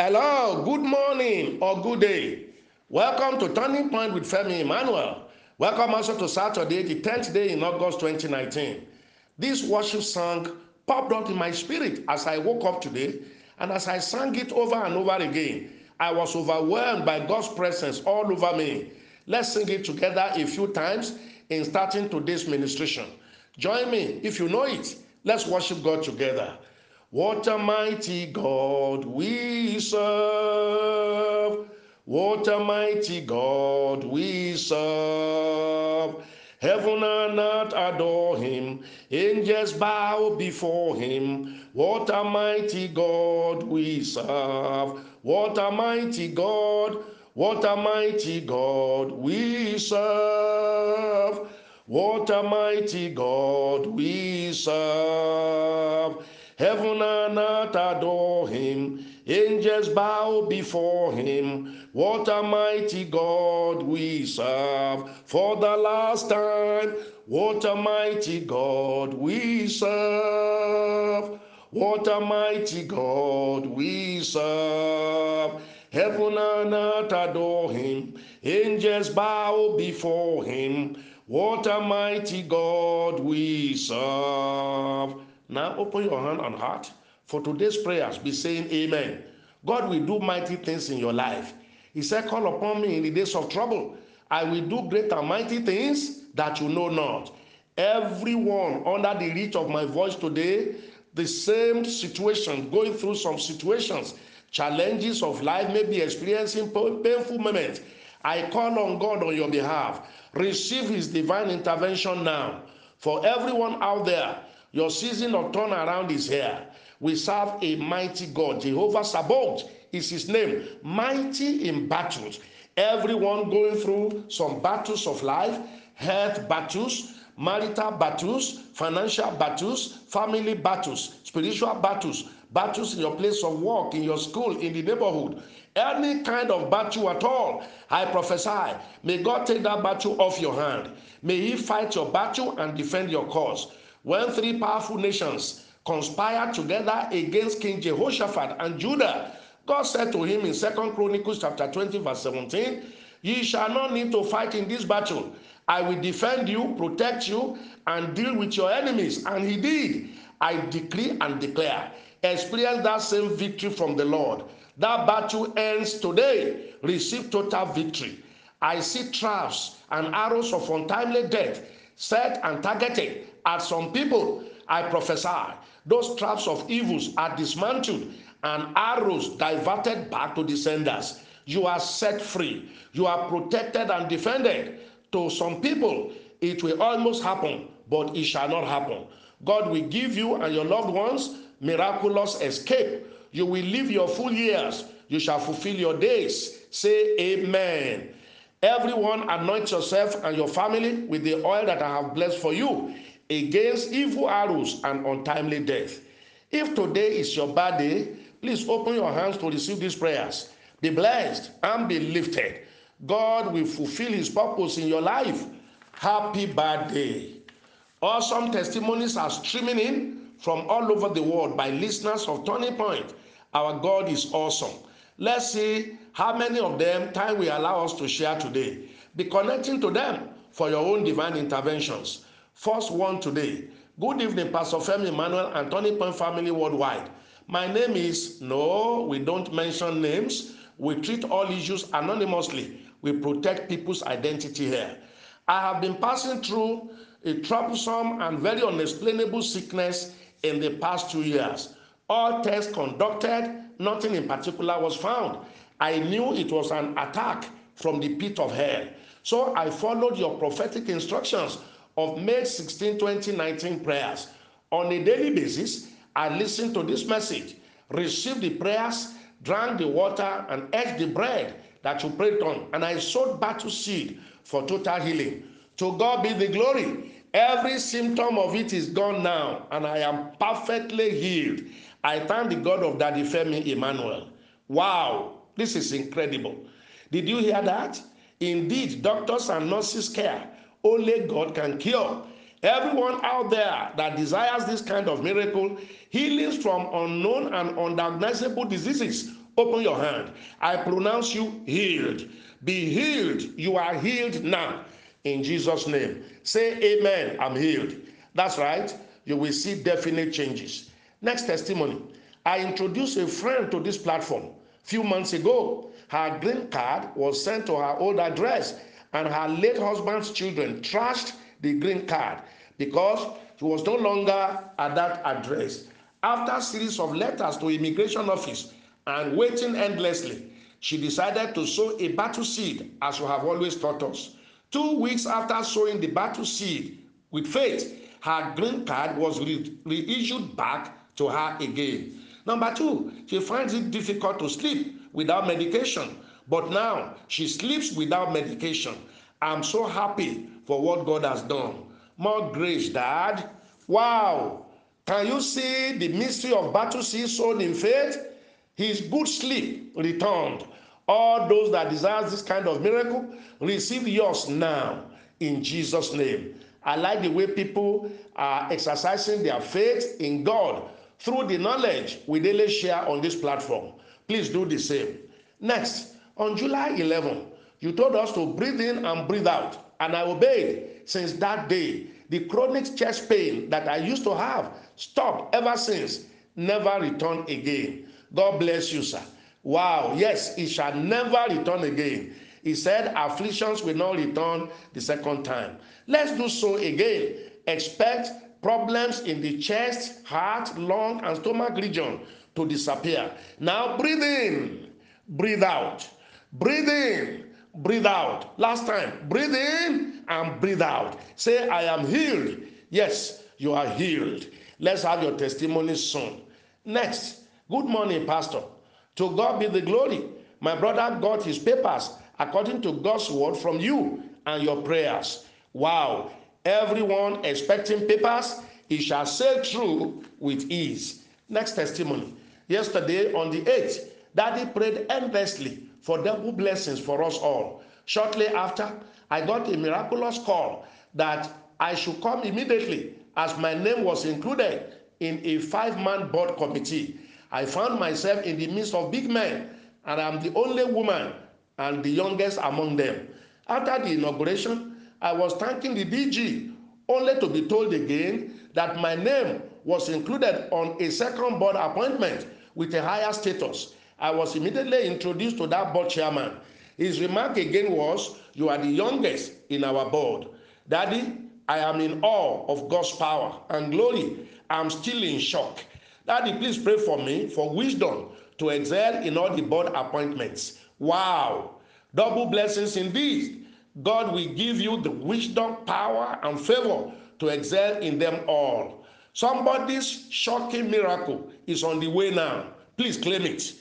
Hello, good morning or good day. Welcome to Turning Point with Femi Emmanuel. Welcome also to Saturday, the 10th day in August 2019. This worship song popped out in my spirit as I woke up today, and as I sang it over and over again, I was overwhelmed by God's presence all over me. Let's sing it together a few times in starting today's ministration. Join me if you know it. Let's worship God together. What a mighty God we serve. What a mighty God we serve. Heaven and earth adore him, angels bow before him. What a mighty God we serve. What a mighty God, what a mighty God we serve. What a mighty God we serve. Heaven and earth adore him, angels bow before him. What a mighty God we serve. For the last time, what a mighty God we serve. What a mighty God we serve. Heaven and earth adore him, angels bow before him. What a mighty God we serve. Now open your hand and heart for today's prayers. Be saying amen. God will do mighty things in your life. He said, Call upon me in the days of trouble. I will do great and mighty things that you know not. Everyone under the reach of my voice today, the same situation, going through some situations, challenges of life, maybe experiencing painful moments. I call on God on your behalf. Receive His divine intervention now. For everyone out there, your season of turnaround is here. We serve a mighty God. Jehovah Sabaoth is his name. Mighty in battles. Everyone going through some battles of life, health battles, marital battles, financial battles, family battles, spiritual battles, battles in your place of work, in your school, in the neighborhood, any kind of battle at all. I prophesy, may God take that battle off your hand. May He fight your battle and defend your cause. When three powerful nations conspired together against King Jehoshaphat and Judah, God said to him in Second Chronicles chapter 20, verse 17, Ye shall not need to fight in this battle. I will defend you, protect you, and deal with your enemies. And he did. I decree and declare. Experience that same victory from the Lord. That battle ends today. Receive total victory. I see traps and arrows of untimely death set and targeted at some people. I prophesy those traps of evils are dismantled and arrows diverted back to the senders. You are set free. You are protected and defended. To some people, it will almost happen, but it shall not happen. God will give you and your loved ones miraculous escape. You will live your full years. You shall fulfill your days. Say amen. Everyone anoint yourself and your family with the oil that I have blessed for you against evil arrows and untimely death. If today is your bad day, please open your hands to receive these prayers. Be blessed and be lifted. God will fulfill his purpose in your life. Happy birthday. Awesome testimonies are streaming in from all over the world by listeners of Turning Point. Our God is awesome. Let's see how many of them time will allow us to share today. Be connecting to them for your own divine interventions. First one today. Good evening, Pastor Femi Emmanuel and Turning Point family worldwide. My name is, no, we don't mention names. We treat all issues anonymously. We protect people's identity here. I have been passing through a troublesome and very unexplainable sickness in the past two years. All tests conducted, nothing in particular was found. I knew it was an attack from the pit of hell. So I followed your prophetic instructions of May 16, 2019 prayers. On a daily basis, I listened to this message, received the prayers, drank the water, and ate the bread that you prayed on. And I sowed battle seed for total healing. To God be the glory. Every symptom of it is gone now, and I am perfectly healed. I thank the God of Daddy Femi Emmanuel. Wow, this is incredible. Did you hear that? Indeed, doctors and nurses care. Only God can cure. Everyone out there that desires this kind of miracle, healings from unknown and undiagnosable diseases, Open your hand. I pronounce you healed. Be healed. You are healed now. In Jesus' name. Say amen. I'm healed. That's right. You will see definite changes. Next testimony. I introduced a friend to this platform few months ago. Her green card was sent to her old address, and her late husband's children trashed the green card because he was no longer at that address. After series of letters to immigration office and waiting endlessly, she decided to sow a battle seed as you have always taught us. Two weeks after sowing the battle seed with faith, her green card was re- reissued back to her again. Number two, she finds it difficult to sleep without medication, but now she sleeps without medication. I'm so happy for what God has done. More grace, Dad. Wow. Can you see the mystery of battle seed sown in faith? His good sleep returned. All those that desire this kind of miracle, receive yours now in Jesus' name. I like the way people are exercising their faith in God through the knowledge we daily share on this platform. Please do the same. Next, on July 11, you told us to breathe in and breathe out, and I obeyed. Since that day, the chronic chest pain that I used to have stopped ever since, never returned again. God bless you, sir. Wow, yes, it shall never return again. He said, afflictions will not return the second time. Let's do so again. Expect problems in the chest, heart, lung, and stomach region to disappear. Now breathe in, breathe out. Breathe in, breathe out. Last time, breathe in and breathe out. Say, I am healed. Yes, you are healed. Let's have your testimony soon. Next, good morning, Pastor. To God be the glory. My brother got his papers according to God's word from you and your prayers. Wow. Everyone expecting papers, he shall sail through with ease. Next testimony. Yesterday on the 8th, Daddy prayed endlessly for double blessings for us all. Shortly after, I got a miraculous call that I should come immediately as my name was included in a five man board committee. I found myself in the midst of big men, and I'm the only woman and the youngest among them. After the inauguration, I was thanking the DG, only to be told again that my name was included on a second board appointment with a higher status. I was immediately introduced to that board chairman. His remark again was, You are the youngest in our board. Daddy, I am in awe of God's power and glory. I'm still in shock. Daddy, please pray for me for wisdom to excel in all the board appointments. Wow. Double blessings indeed. God will give you the wisdom, power, and favor to excel in them all. Somebody's shocking miracle is on the way now. Please claim it.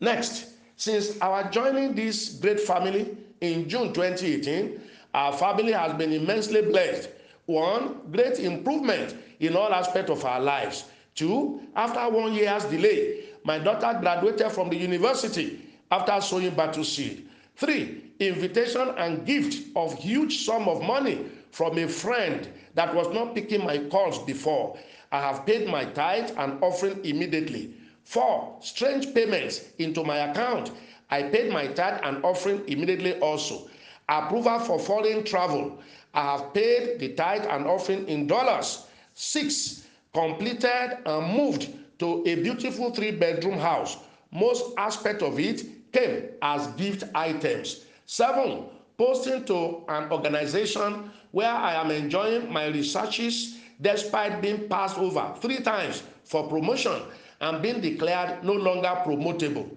Next, since our joining this great family in June 2018, our family has been immensely blessed. One, great improvement in all aspects of our lives. Two, after one year's delay, my daughter graduated from the university after sowing battle seed. Three, invitation and gift of huge sum of money from a friend that was not picking my calls before. I have paid my tithe and offering immediately. Four, strange payments into my account. I paid my tithe and offering immediately also. Approval for foreign travel. I have paid the tithe and offering in dollars. Six, completed and moved to a beautiful three bedroom house. Most aspect of it came as gift items. Seven, posting to an organization where I am enjoying my researches despite being passed over three times for promotion and being declared no longer promotable.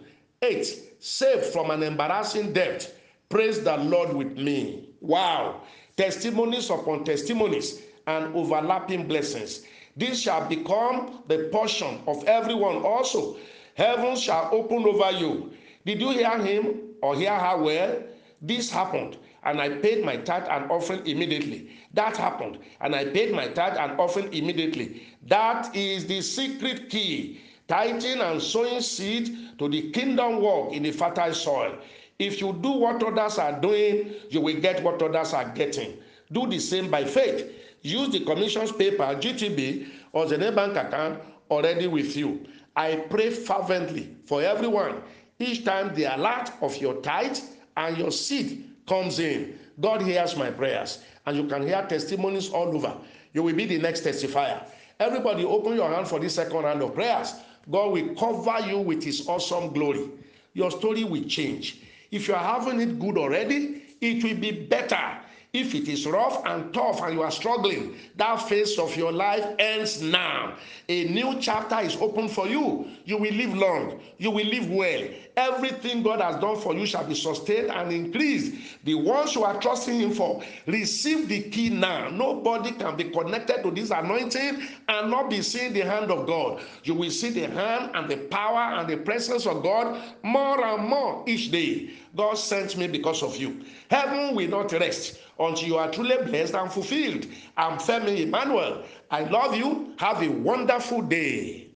Eight, saved from an embarrassing debt. Praise the Lord with me. Wow. Testimonies upon testimonies and overlapping blessings. This shall become the portion of everyone also. Heaven shall open over you. Did you hear him or hear her well? This happened, and I paid my tithe and offering immediately. That happened, and I paid my tithe and offering immediately. That is the secret key. Tithing and sowing seed to the kingdom work in the fertile soil. If you do what others are doing, you will get what others are getting. Do the same by faith. Use the commission's paper, GTB, or the bank account already with you. I pray fervently for everyone, each time the alert of your tithe and your seed comes in. God hears my prayers, and you can hear testimonies all over. You will be the next testifier. Everybody, open your hand for this second round of prayers. God will cover you with His awesome glory. Your story will change. If you are having it good already, it will be better if it is rough and tough and you are struggling, that phase of your life ends now. A new chapter is open for you. You will live long. You will live well. Everything God has done for you shall be sustained and increased. The ones you are trusting Him for, receive the key now. Nobody can be connected to this anointing and not be seeing the hand of God. You will see the hand and the power and the presence of God more and more each day. God sent me because of you. Heaven will not rest until you are truly blessed and fulfilled. I'm Femi Emmanuel. I love you. Have a wonderful day.